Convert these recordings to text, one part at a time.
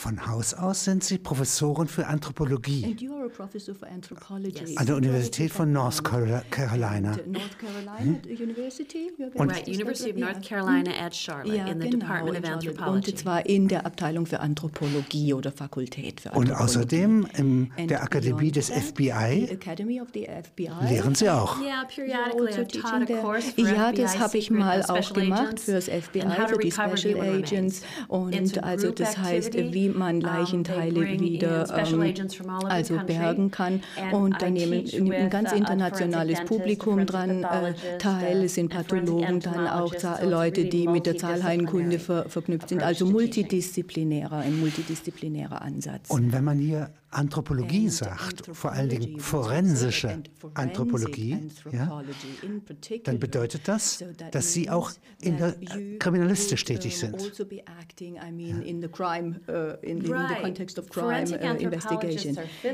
Von Haus aus sind Sie Professorin für Anthropologie. An der Universität von North Carolina. Hm? Und hm? genau, zwar in der Abteilung für Anthropologie oder Fakultät für Anthropologie. Und außerdem in der Akademie des FBI, lehren Sie auch. Ja, also das habe ich mal auch gemacht für das FBI, für die Special Agents. Und also das heißt, wie man Leichenteile wieder ähm, also bergen kann. Und da nimmt ein ganz internationales Publikum dran äh, teil. Es sind Pathologen, dann auch Leute, die mit der Zahlheilkunde ver verknüpft sind. Also multidisziplinärer, ein multidisziplinärer Ansatz. Und wenn man hier Anthropologie sagt, vor allen Dingen also forensische Anthropologie, ja, dann bedeutet das, dass sie auch in der Kriminalistik also tätig sind.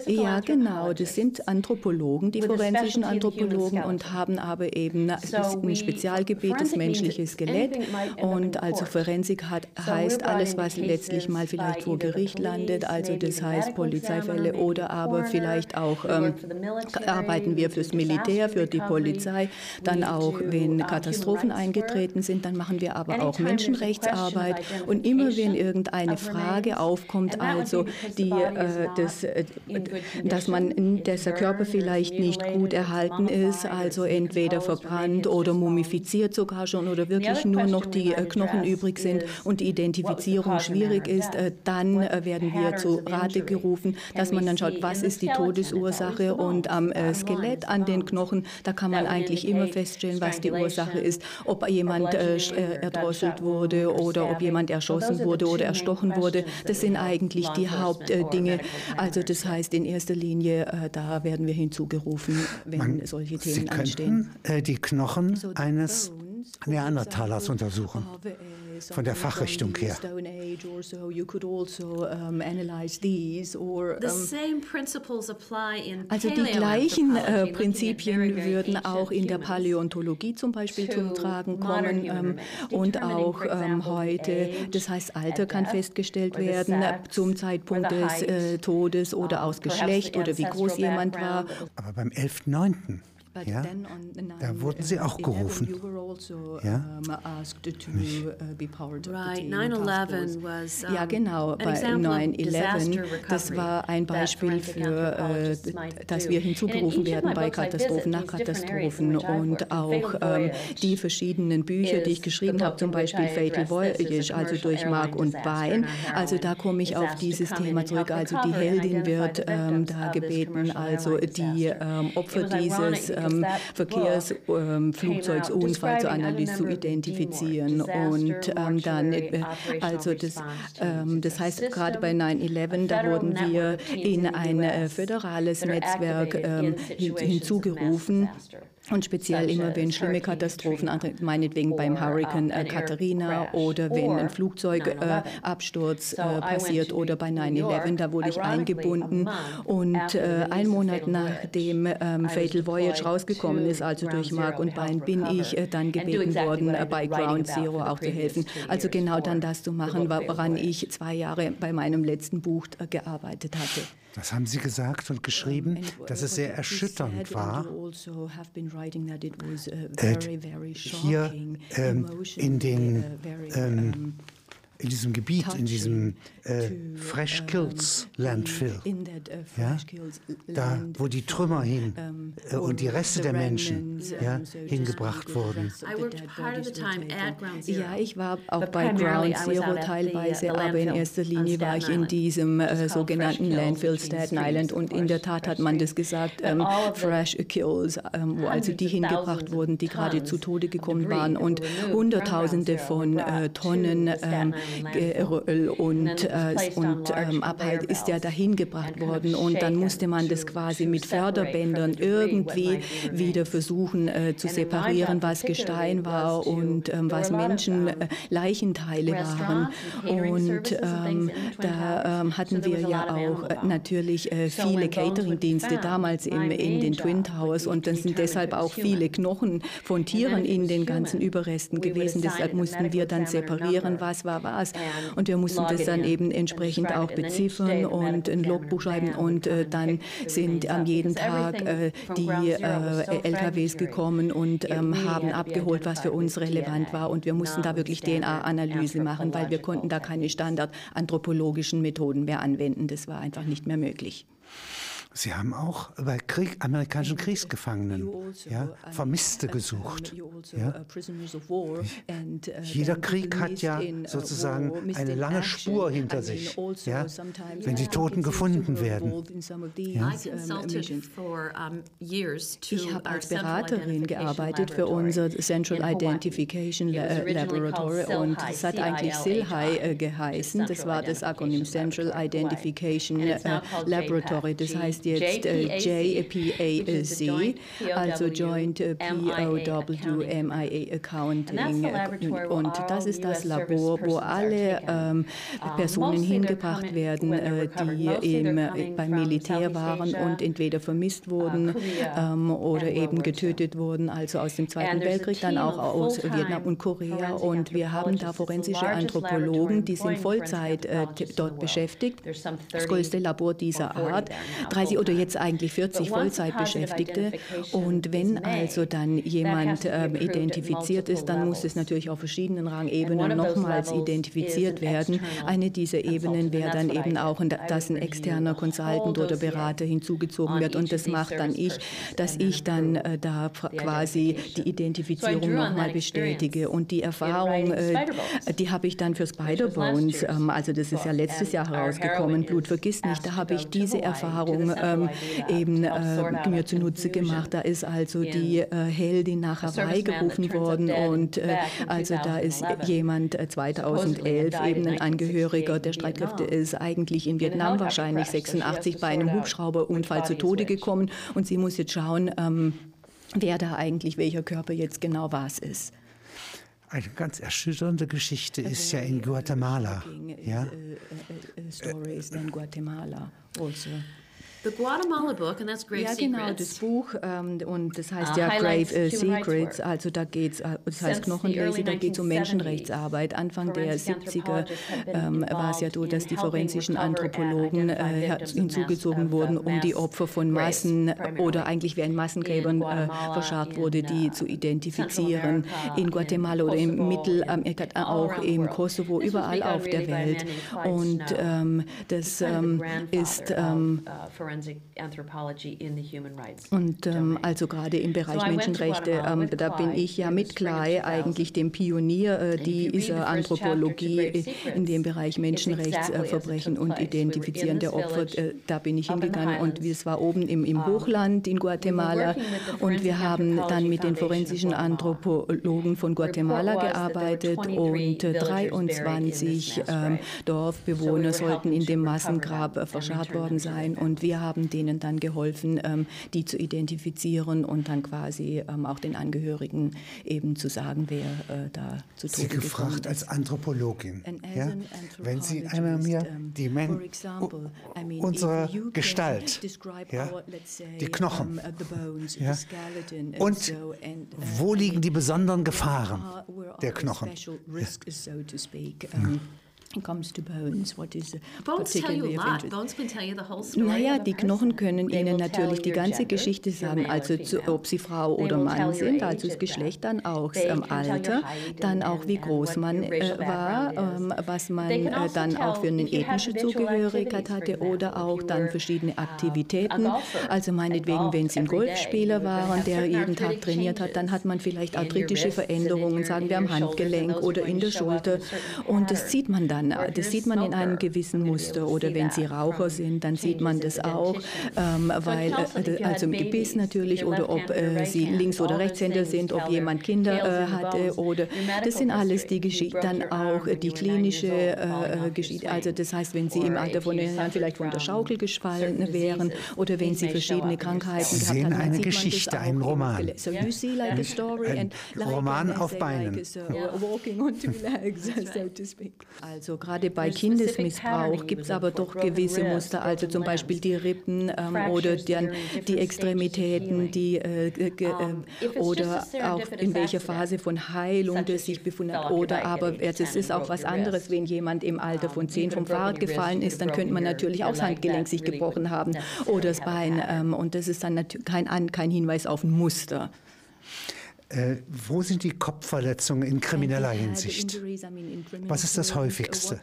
Ja, genau. Das sind Anthropologen, die forensischen Anthropologen und haben aber eben ein Spezialgebiet, das menschliche Skelett. Und also Forensik hat, heißt alles, was letztlich mal vielleicht vor Gericht landet. Also das heißt Polizei, Fälle oder aber vielleicht auch ähm, arbeiten wir fürs Militär, für die Polizei, dann auch wenn Katastrophen eingetreten sind, dann machen wir aber auch Menschenrechtsarbeit. und immer wenn irgendeine Frage aufkommt, also die, äh, das, äh, dass man, dass der Körper vielleicht nicht gut erhalten ist, also entweder verbrannt oder mumifiziert sogar schon oder wirklich nur noch die äh, Knochen übrig sind und die Identifizierung schwierig ist, äh, dann äh, werden wir zu Rate gerufen dass man dann schaut, was ist die Todesursache und am äh, Skelett, an den Knochen, da kann man eigentlich immer feststellen, was die Ursache ist, ob jemand äh, äh, erdrosselt wurde oder ob jemand erschossen wurde oder erstochen wurde. Das sind eigentlich die Hauptdinge. also das heißt in erster Linie, äh, da werden wir hinzugerufen, wenn man, solche Themen Sie könnten, anstehen. Äh, die Knochen eines Neandertalers untersuchen von der Fachrichtung her. Also, also die gleichen äh, Prinzipien würden auch in der Paläontologie zum Beispiel zum Tragen kommen ähm, und auch ähm, heute. Das heißt, Alter kann festgestellt werden äh, zum Zeitpunkt des äh, Todes oder aus Geschlecht oder wie groß jemand war. Aber beim 11.9 ja, da wurden sie uh, auch gerufen. Also, ja? Uh, genau, bei 9-11, das war ein Beispiel für, uh, dass wir hinzugerufen werden bei Katastrophen, nach Katastrophen und auch ähm, die verschiedenen Bücher, die ich geschrieben habe, zum Beispiel Fatal Voyage, also durch Mark und Bein. Also da komme ich auf dieses Thema zurück. Also die Heldin wird ähm, da gebeten, also die ähm, Opfer dieses ähm, Verkehrsflugzeugsunfall ähm, zu analysieren, zu identifizieren. Und ähm, dann, äh, also das, ähm, das heißt, gerade bei 9-11, da wurden wir in ein äh, föderales Netzwerk ähm, hinzugerufen. Und speziell immer, wenn schlimme Katastrophen, meinetwegen beim Hurricane äh, Katharina oder wenn ein Flugzeugabsturz äh, äh, passiert oder bei 9-11, da wurde ich eingebunden. Und äh, ein Monat nachdem ähm, Fatal Voyage rausgekommen ist, also durch Mark und Bein, bin ich äh, dann gebeten worden, äh, bei Ground Zero auch zu helfen. Also genau dann das zu machen, woran ich zwei Jahre bei meinem letzten Buch äh, gearbeitet hatte. Das haben Sie gesagt und geschrieben, dass es sehr erschütternd war, äh, hier ähm, in den ähm, in diesem Gebiet, in diesem äh, Freshkills ähm, Landfill, äh, ja, da wo die Trümmer hin ähm, äh, und die Reste der Menschen ja, ähm, hingebracht wurden. Ja, ich war auch bei Ground Zero teilweise, aber in erster Linie war ich in diesem äh, sogenannten Landfill Staten Island. Und in der Tat hat man das gesagt, ähm, Fresh Kills, ähm, wo also die hingebracht wurden, die gerade zu Tode gekommen waren und Hunderttausende von äh, Tonnen äh, und, äh, und ähm, Abhalt ist ja dahin gebracht worden und dann musste man das quasi mit Förderbändern irgendwie wieder versuchen äh, zu separieren, was Gestein war und ähm, was Menschen, äh, Leichenteile waren. Und ähm, da ähm, hatten wir ja auch äh, natürlich viele Catering-Dienste damals im, in den Twin Towers und dann sind deshalb auch viele Knochen von Tieren in den ganzen Überresten gewesen. Deshalb mussten wir dann separieren, was war was saß. Und wir mussten das dann eben entsprechend auch beziffern und ein Logbuch schreiben. Und äh, dann sind am jeden Tag äh, die äh, LKWs gekommen und ähm, haben abgeholt, was für uns relevant war. Und wir mussten da wirklich DNA-Analyse machen, weil wir konnten da keine standardanthropologischen Methoden mehr anwenden. Das war einfach nicht mehr möglich. Sie haben auch bei Krieg, amerikanischen Kriegsgefangenen also, ja, Vermisste gesucht. Ja. Jeder Krieg hat ja sozusagen eine lange Spur hinter sich, ja, wenn die Toten gefunden werden. Ja. Ich habe als Beraterin gearbeitet für unser Central Identification Laboratory und es hat eigentlich SILHI äh, geheißen. Das war das Akronym Central Identification Laboratory. Das heißt jetzt JPAC, also Joint äh, POWMIA Accounting. Und das ist das Labor, wo alle ähm, Personen hingebracht werden, äh, die im, äh, beim Militär waren und entweder vermisst uh, wurden ähm, oder eben getötet wurden, also aus dem Zweiten Weltkrieg, dann auch aus Vietnam und Korea. Und wir haben da forensische Anthropologen, die sind Vollzeit äh, dort beschäftigt. Das größte Labor dieser Art. 30 oder jetzt eigentlich 40 Vollzeitbeschäftigte. Und wenn also dann jemand äh, identifiziert ist, dann muss es natürlich auf verschiedenen Rangebenen nochmals identifiziert werden. Eine dieser Ebenen wäre dann eben auch, dass ein externer Consultant oder Berater hinzugezogen wird. Und das macht dann ich, dass ich dann äh, da quasi die Identifizierung nochmal bestätige. Und die Erfahrung, äh, die habe ich dann für Spider-Bones, ähm, also das ist ja letztes Jahr herausgekommen, Blut vergisst nicht, da habe ich diese Erfahrung ähm, eben äh, mir zunutze gemacht. Da ist also die äh, Heldin nach Hawaii gerufen worden und äh, also da ist jemand 2011 äh, eben ein Angehöriger der Streitkräfte ist eigentlich in Vietnam wahrscheinlich 86 bei einem Hubschrauberunfall zu Tode gekommen und sie muss jetzt schauen, ähm, wer da eigentlich welcher Körper jetzt genau was ist. Eine ganz erschütternde Geschichte ist ja in Guatemala. Ja? Stories in Guatemala also. The Guatemala book, and that's Grave ja, genau, das Buch, ähm, und das heißt uh, ja Grave äh, Secrets, also da geht es, äh, das heißt Knochenlese, da geht es um Menschenrechtsarbeit. Anfang der 70er ähm, war es ja so, dass die forensischen Anthropologen äh, hinzugezogen wurden, um die Opfer von Massen oder eigentlich wer in Massengräbern äh, verscharrt wurde, die uh, zu identifizieren. In Guatemala oder im Mittelamerika, äh, auch im Kosovo, überall auf der Welt. Und ähm, das ähm, ist ähm, uh, und ähm, also gerade im Bereich so Menschenrechte, ähm, da bin ich ja mit Clay eigentlich dem Pionier äh, dieser Anthropologie in dem Bereich Menschenrechtsverbrechen und Identifizieren der Opfer. Äh, da bin ich hingegangen und es war oben im, im Hochland in Guatemala und wir haben dann mit den forensischen Anthropologen von Guatemala gearbeitet und 23 äh, Dorfbewohner sollten in dem Massengrab äh, verscharrt worden sein. Und wir haben haben denen dann geholfen, ähm, die zu identifizieren und dann quasi ähm, auch den Angehörigen eben zu sagen, wer äh, da zu Tode Sie gefragt als Anthropologin, ja? wenn Sie einmal mir die Men example, I mean, unsere Gestalt, ja? die Knochen, ja? und wo liegen die besonderen Gefahren der Knochen? Ja comes to bones, what is bones tell you a lot. Bones can tell you the whole story. Naja, die Knochen können Ihnen natürlich die ganze Geschichte sagen, also zu, ob Sie Frau oder Mann sind, also das Geschlecht, dann auch das Alter, dann auch wie groß man äh, war, ähm, was man äh, also dann auch für eine ethnische Zugehörigkeit hatte oder auch dann verschiedene Aktivitäten. Also meinetwegen, wenn Sie ein Golfspieler waren, der jeden Tag trainiert hat, dann hat man vielleicht arthritische Veränderungen, sagen wir am Handgelenk oder in der Schulter und das sieht man dann dann, das sieht man in einem gewissen Muster. Oder wenn sie Raucher sind, dann sieht man das auch, ähm, weil, äh, also im Gebiss natürlich, oder ob äh, sie Links- oder Rechtshänder sind, ob jemand Kinder äh, hatte, oder das sind alles die Geschichten, dann auch die klinische äh, Geschichte. Also das heißt, wenn sie im Alter von den Jahren vielleicht von der Schaukel gefallen wären, oder wenn sie verschiedene Krankheiten gehabt haben, dann eine Geschichte, ein Roman. So you see like a story and like Roman auf Beinen. Like, so, walking on two legs, so to speak. Also Also gerade bei Kindesmissbrauch gibt es aber doch gewisse Muster, also zum Beispiel die Rippen ähm, oder die, die Extremitäten, die, äh, äh, oder auch in welcher Phase von Heilung das sich befunden hat. Oder aber es ist auch was anderes, wenn jemand im Alter von zehn vom Fahrrad gefallen ist, dann könnte man natürlich auch das Handgelenk sich gebrochen haben oder das Bein. Ähm, und das ist dann kein, kein Hinweis auf ein Muster. Äh, wo sind die Kopfverletzungen in krimineller Hinsicht? Was ist das häufigste?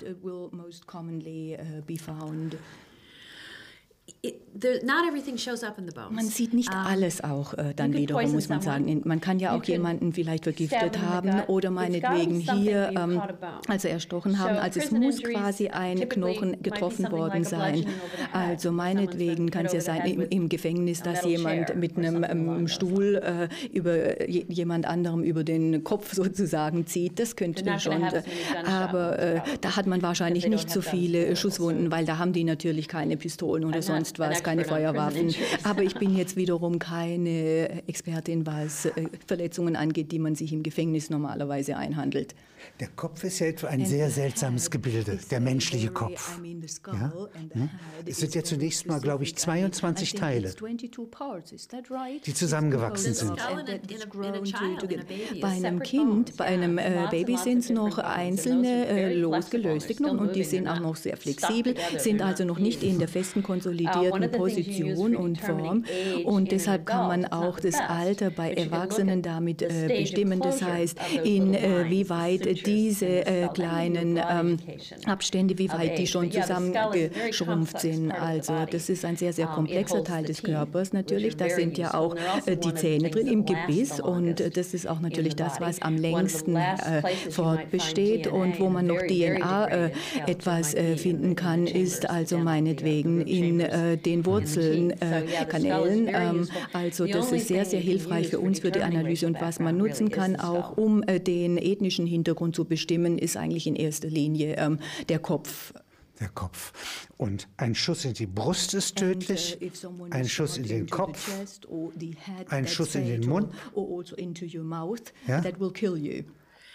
Man sieht nicht alles auch äh, dann wiederum, muss man sagen. Man kann ja auch jemanden vielleicht vergiftet haben oder meinetwegen hier, ähm, also erstochen haben. Also es muss quasi ein Knochen getroffen worden sein. Also meinetwegen kann es ja sein im, im, Gefängnis, dass jemand mit einem ähm, Stuhl äh, über jemand anderem über den Kopf sozusagen zieht. Das könnte dann schon. Äh, aber äh, da hat man wahrscheinlich nicht so viele Schusswunden, weil da haben die natürlich keine Pistolen oder sonst sonst was, keine Feuerwaffen. Aber ich bin jetzt wiederum keine Expertin, was äh, Verletzungen angeht, die man sich im Gefängnis normalerweise einhandelt. Der Kopf ist ja etwa ein sehr seltsames Gebilde, der menschliche Kopf. Ja? Hm? Es sind ja zunächst mal, glaube ich, 22 Teile, die zusammengewachsen sind. Bei einem Kind, bei einem äh, Baby sind es noch einzelne äh, losgelöste Knochen und die sind auch noch sehr flexibel, sind also noch nicht in der festen konsolidierten Position und Form. Und deshalb kann man auch das Alter bei Erwachsenen damit äh, bestimmen. Das heißt, inwieweit diese äh, kleinen ähm, Abstände, wie weit die schon zusammengeschrumpft sind. Also das ist ein sehr, sehr komplexer Teil des Körpers natürlich. Da sind ja auch äh, die Zähne drin im Gebiss und äh, das ist auch natürlich das, was am längsten äh, fortbesteht und wo man noch DNA äh, etwas äh, finden kann, ist also meinetwegen in den Wurzeln, Kanälen. Ähm, also das ist sehr, sehr hilfreich für uns für die Analyse und was man nutzen kann, auch um den ethnischen Hintergrund zu bestimmen, ist eigentlich in erster Linie ähm, der Kopf. Der Kopf. Und ein Schuss in die Brust ist tödlich, ein Schuss in den Kopf, ein Schuss in den Mund. Also ja?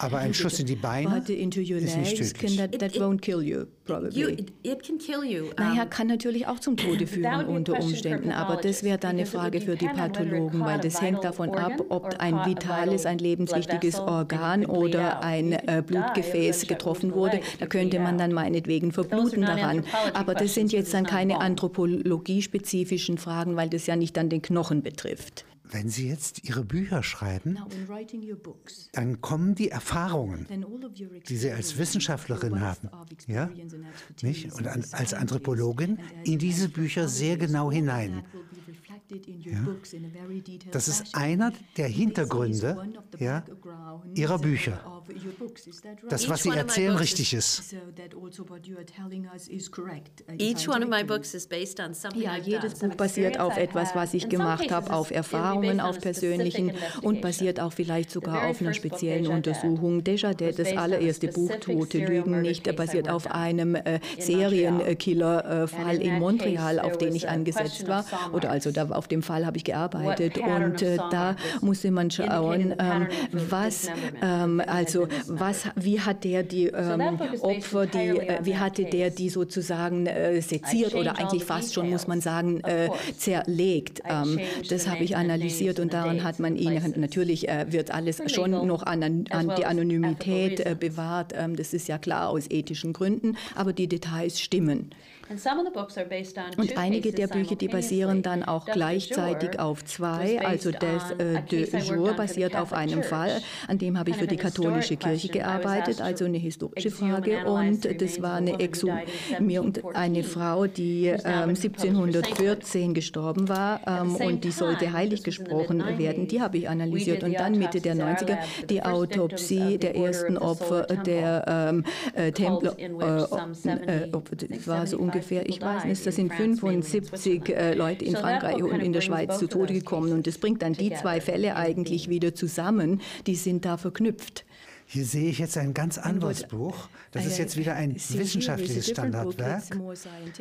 Aber ein Schuss in die Beine ist nicht tödlich. That, that won't kill you, probably. You, it can kill you. Naja, kann natürlich auch zum Tode führen unter Umständen, aber das wäre dann eine Frage für die Pathologen, weil das hängt davon ab, ob ein vitales, ein lebenswichtiges Organ oder ein äh, Blutgefäß getroffen wurde. Da könnte man dann meinetwegen verbluten daran. Aber das sind jetzt dann keine anthropologiespezifischen Fragen, weil das ja nicht an den Knochen betrifft. Wenn Sie jetzt Ihre Bücher schreiben, dann kommen die Erfahrungen, die Sie als Wissenschaftlerin haben, ja, nicht? und als Anthropologin in diese Bücher sehr genau hinein. Ja? Das ist einer der Hintergründe ja, Ihrer Bücher. Das, was Sie erzählen, richtig ist. Ja, jedes Buch basiert auf etwas, was ich gemacht habe, auf Erfahrungen, auf persönlichen und basiert auch vielleicht sogar auf einer speziellen Untersuchung. Desjardins, das allererste Buch Tote Lügen nicht, basiert auf einem äh, Serienkiller-Fall in Montreal, auf den ich angesetzt war. Oder also da auf dem Fall habe ich gearbeitet. und äh, da musste man schauen, ähm, was, ähm, also was, wie hat der die ähm, Opfer, die, äh, wie hatte der die sozusagen äh, seziert oder eigentlich fast schon, muss man sagen, äh, zerlegt. Ähm, das habe ich analysiert und daran hat man ihn, natürlich äh, wird alles schon noch an, an die Anonymität äh, bewahrt, ähm, das ist ja klar aus ethischen Gründen, aber die Details stimmen. Und einige der Bücher, die basieren dann auch gleichzeitig auf zwei. Also Death äh, de Jour basiert auf einem Fall, an dem habe ich für die katholische Kirche gearbeitet, also eine historische Frage. Und das war eine Exhumierung, eine Frau, die ähm, 1714 gestorben war ähm, und die sollte heilig gesprochen werden. Die habe ich analysiert. Und dann Mitte der 90er die Autopsie der ersten Opfer der ähm, äh, Templer. Äh, äh, war so ungefähr ungefähr, ich weiß nicht, das sind 75 äh, Leute in Frankreich und in der Schweiz zu Tode gekommen. Und das bringt dann die zwei Fälle eigentlich wieder zusammen, die sind da verknüpft. Hier sehe ich jetzt ein ganz anderes Buch. Das ist jetzt wieder ein wissenschaftliches Standardwerk.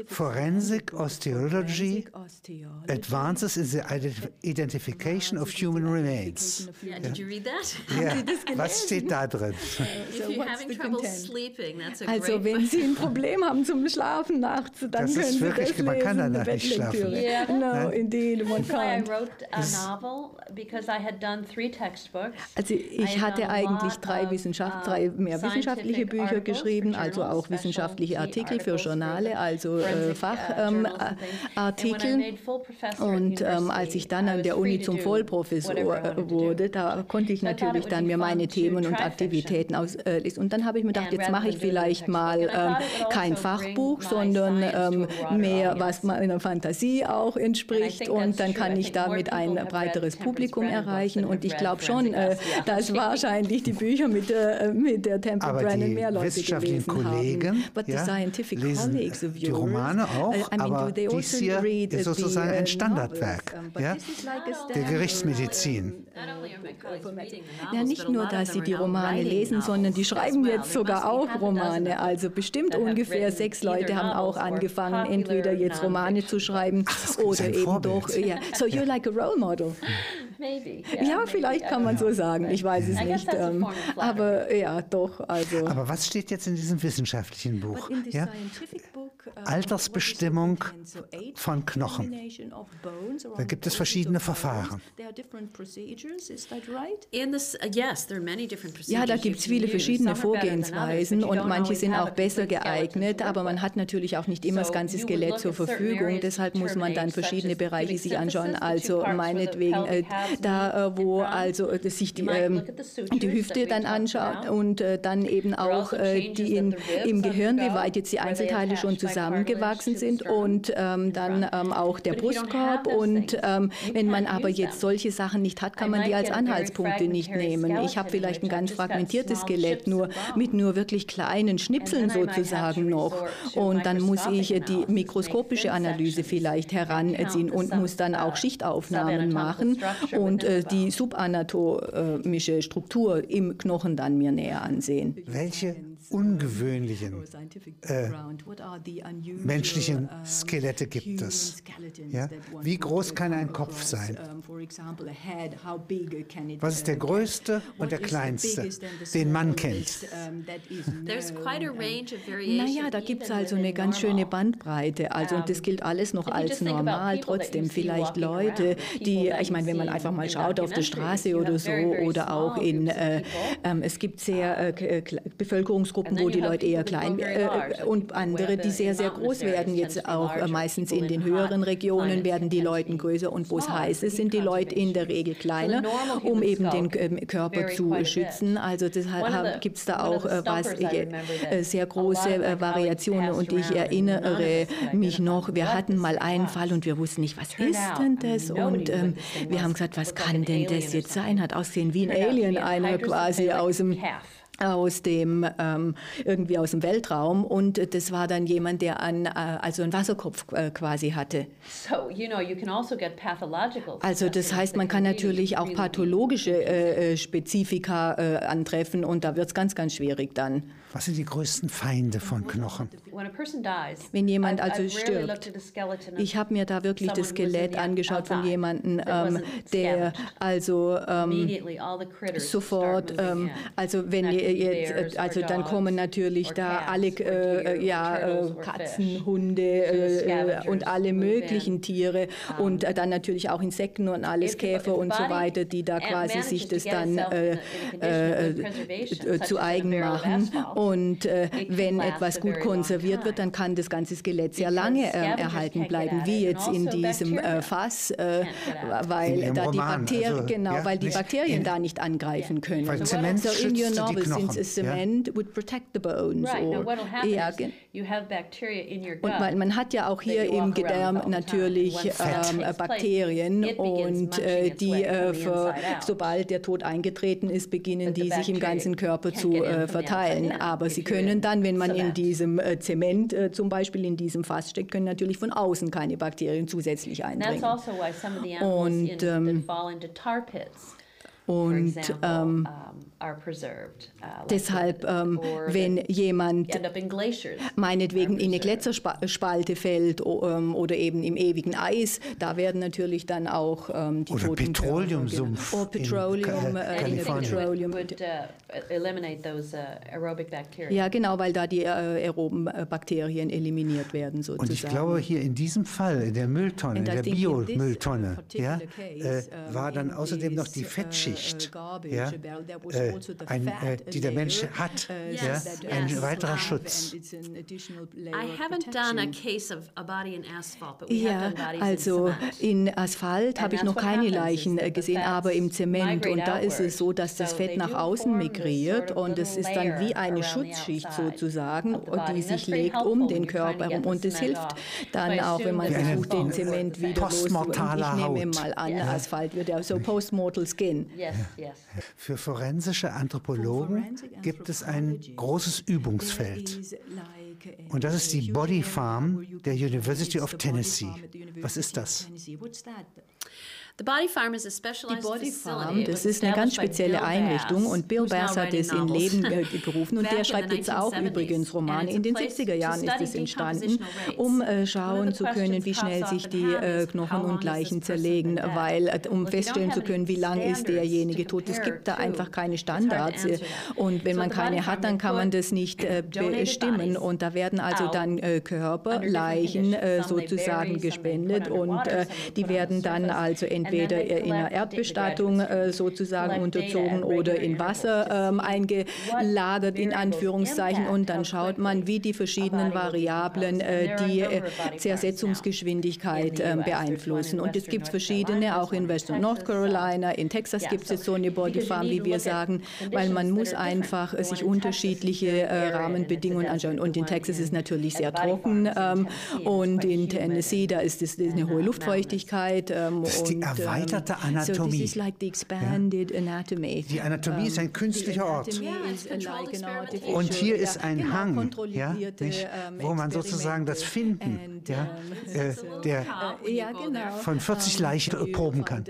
Forensic Osteology Advances in the Identification of Human Remains. Yeah, did you read that? Ja. Was steht da drin? Also wenn Sie ein Problem haben zum Schlafen nachts, dann das können Sie wirklich, das man kann danach nicht schlafen. Yeah. No, indeed, one can't. I wrote a novel because I had done three textbooks. Also ich hatte eigentlich drei Wissenschaft, drei mehr wissenschaftliche Bücher geschrieben, also auch wissenschaftliche Artikel für Journale, also äh, Fachartikel. Ähm, und ähm, als ich dann an der Uni zum Vollprofessor wurde, da konnte ich natürlich dann mir meine Themen und Aktivitäten auslesen. Äh, und dann habe ich mir gedacht, jetzt mache ich vielleicht mal ähm, kein Fachbuch, sondern ähm, mehr, was meiner Fantasie auch entspricht. Und dann kann ich damit ein breiteres Publikum erreichen. Und ich glaube schon, äh, dass wahrscheinlich die Bücher mit der äh, mit der Temple aber Brennan mehr Leute wissenschaftlichen Kollegen haben. But ja, the scientific lesen colleagues of yours, die Romane auch, I mean, aber dies also hier read ist the, sozusagen ein uh, Standardwerk novels, ja, like der Gerichtsmedizin. Ja, nicht nur, dass sie die Romane lesen, sondern die schreiben jetzt sogar auch Romane. Also bestimmt ungefähr sechs Leute haben auch angefangen, entweder jetzt Romane zu schreiben Ach, oder eben doch. Ja. So you're like a role model. Maybe. Ja, vielleicht kann man so sagen. Ich weiß es nicht. Ähm, aber ja, doch. Also. Aber was steht jetzt in diesem wissenschaftlichen Buch? Ja? Uh, Altersbestimmung von Knochen. Da gibt es verschiedene Verfahren. Ja, da gibt es viele verschiedene Vorgehensweisen und manche sind auch besser geeignet, aber man hat natürlich auch nicht immer das ganze Skelett zur Verfügung. Deshalb muss man dann verschiedene Bereiche sich anschauen. Also meinetwegen äh, da, äh, wo also äh, sich die, ähm, die Hüfte dann anschaut und äh, dann eben auch äh, die in, im Gehirn, wie weit jetzt die Einzelteile schon zusammengewachsen sind und ähm, dann ähm, auch der Brustkorb. Und ähm, wenn man aber jetzt solche Sachen nicht hat, kann man die als Anhaltspunkte nicht nehmen. Ich habe vielleicht ein ganz fragmentiertes Skelett, nur mit nur wirklich kleinen Schnipseln sozusagen noch. Und dann muss ich die mikroskopische Analyse vielleicht heranziehen und muss dann auch Schichtaufnahmen machen und äh, die subanatomische Struktur im Knochen dann mir näher ansehen. Welche ungewöhnlichen äh, menschlichen Skelette gibt es? Ja? Wie groß kann ein Kopf sein? Was ist der größte und der kleinste, den man kennt? Naja, da gibt es also eine ganz schöne Bandbreite. Also und das gilt alles noch als normal. Trotzdem vielleicht Leute, die, ich meine, wenn man einfach mal schaut auf der Straße oder so oder auch in, äh, äh, es gibt sehr äh, Bevölkerungsgruppen, wo die Leute eher klein äh, und andere, die sehr, sehr groß werden. Jetzt auch äh, meistens in den höheren Regionen werden die Leute größer und wo es heiß ist, sind die Leute in der Regel kleiner, um eben den ähm, Körper zu schützen. Also deshalb gibt es da auch äh, was, sehr große Variationen und ich erinnere mich noch, wir hatten mal einen Fall und wir wussten nicht, was ist denn das? Und ähm, wir haben gesagt, was kann denn das jetzt sein? Hat aussehen wie ein Alien, einer quasi aus dem aus dem ähm, irgendwie aus dem Weltraum. Und das war dann jemand, der an äh, also einen Wasserkopf äh, quasi hatte. Also, also das heißt, man kann natürlich auch pathologische äh, äh, Spezifika äh, antreffen und da wird es ganz ganz schwierig dann. Was sind die größten Feinde von Knochen? Wenn jemand also stirbt, ich habe mir da wirklich das Skelett angeschaut von jemandem, ähm, der also ähm, sofort, ähm, also wenn jetzt, also dann kommen natürlich da alle äh, ja, äh, Katzen, Hunde äh, und alle möglichen Tiere und dann natürlich auch Insekten und alles Käfer und so weiter, die da quasi sich das dann äh, äh, äh, zu eigen machen. Und wenn etwas gut konserviert wird, dann kann das ganze Skelett sehr lange erhalten bleiben, wie jetzt in also diesem Fass, weil da die Bakterien, also, genau, weil die Bakterien da nicht angreifen können. Weil Zement so in your novel, since cement ja? would protect the bones. Right. Now, what will happen ja, is you have bacteria in your gut. Und man, man hat ja auch hier im Gedärm natürlich ähm, Bakterien und äh, die, äh, für, sobald der Tod eingetreten ist, beginnen die sich im ganzen Körper zu äh, verteilen. Aber sie können dann, wenn man in diesem äh, Zement äh, zum Beispiel in diesem Fass steckt, können natürlich von außen keine Bakterien zusätzlich eindringen. Also und ähm, Und ähm, Uh, Deshalb, ähm, wenn jemand meinetwegen in eine Gletzerspalte fällt ähm, oder eben im ewigen Eis, da werden natürlich dann auch ähm, die oder Petroleumsumpf oder Petroleum, in, äh, in Petroleum. Uh, uh, ja, genau, weil da die äh, aeroben äh, Bakterien eliminiert werden sozusagen. Und ich glaube, hier in diesem Fall, in der Mülltonne, in der Biomülltonne, ja, äh, war dann außerdem noch die Fettschicht. Ja, äh, ein, äh, die der Mensch hat. Yes, ja, yes. Ein weiterer Schutz. Ja, also in Asphalt habe ich noch keine Leichen äh, gesehen, aber im Zement. Und da ist es so, dass das Fett nach außen migriert und es ist dann wie eine Schutzschicht sozusagen, die sich legt um den Körper herum. Und es hilft dann auch, wenn man versucht, den Zement wieder loszuwerden. Ich nehme mal an, Asphalt wird ja so postmortal skin. Für forensische Anthropologen gibt es ein großes Übungsfeld. Und das ist die Body Farm der University of Tennessee. Was ist das? Die Body Farm, das ist eine ganz spezielle Einrichtung und Bill Bass hat es in Leben gerufen und der schreibt jetzt auch übrigens Romane. In den 70er Jahren ist es entstanden, um äh, schauen zu können, wie schnell sich die äh, Knochen und Leichen zerlegen, weil äh, um feststellen zu können, wie lang ist derjenige tot. Es gibt da einfach keine Standards äh, und wenn man keine hat, dann kann man das nicht äh, bestimmen und da werden also dann äh, Körper, Leichen sozusagen gespendet und die werden dann also entweder entweder in einer Erdbestattung äh, sozusagen unterzogen oder in Wasser ähm, eingelagert, in Anführungszeichen. Und dann schaut man, wie die verschiedenen Variablen äh, die äh, Zersetzungsgeschwindigkeit ähm, beeinflussen. Und es gibt verschiedene, auch in West und North Carolina, in Texas gibt es so eine Body Farm, wie wir sagen, weil man muss einfach sich unterschiedliche Rahmenbedingungen anschauen. Und in Texas ist es natürlich sehr trocken ähm, und in Tennessee, da ist es eine hohe Luftfeuchtigkeit. das ist die erweiterte Anatomie. So like the expanded ja. anatomy. Die Anatomie ist ein künstlicher Ort. Und hier ist ein genau, Hang, ja, nicht, wo man sozusagen das Finden ja, äh, der ja, genau. von 40 Leichen proben kann.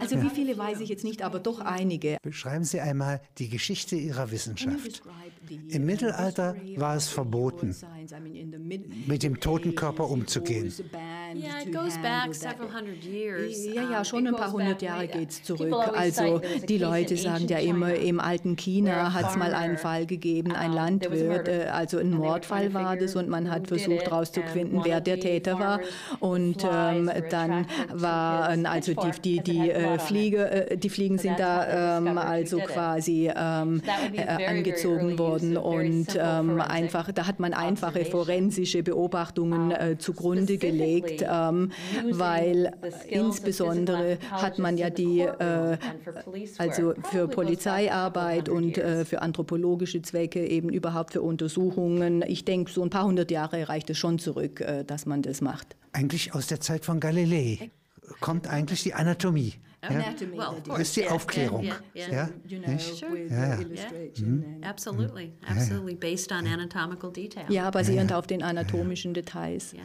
Also wie viele weiß ich jetzt nicht, aber doch einige. Beschreiben Sie einmal die Geschichte Ihrer Wissenschaft. Im Mittelalter war es verboten, mit dem toten Körper umzugehen. Ja, ja, schon ein paar hundert Jahre geht es zurück. Also die Leute sagen ja immer, im alten China hat es mal einen Fall gegeben, ein Landwirt, äh, also ein Mordfall war das und man hat versucht herauszufinden, wer der Täter war. Und ähm, dann waren also die, die, die äh, Fliege, äh, die Fliegen sind da ähm, also quasi ähm, äh, angezogen worden und ähm, einfach, da hat man einfache forensische Beobachtungen äh, zugrunde gelegt, ähm, weil insbesondere hat man ja die, äh, also für Polizeiarbeit und äh, für anthropologische Zwecke eben überhaupt für Untersuchungen, ich denke, so ein paar hundert Jahre reicht es schon zurück, äh, dass man das macht. Eigentlich aus der Zeit von Galilei kommt eigentlich die Anatomie. Anatomy. Well, das ist die Aufklärung. Yeah, yeah, yeah. You know, ja, ja. Mhm. Absolutely, absolutely, based on anatomical detail. Ja, basierend auf den anatomischen Details. Yeah.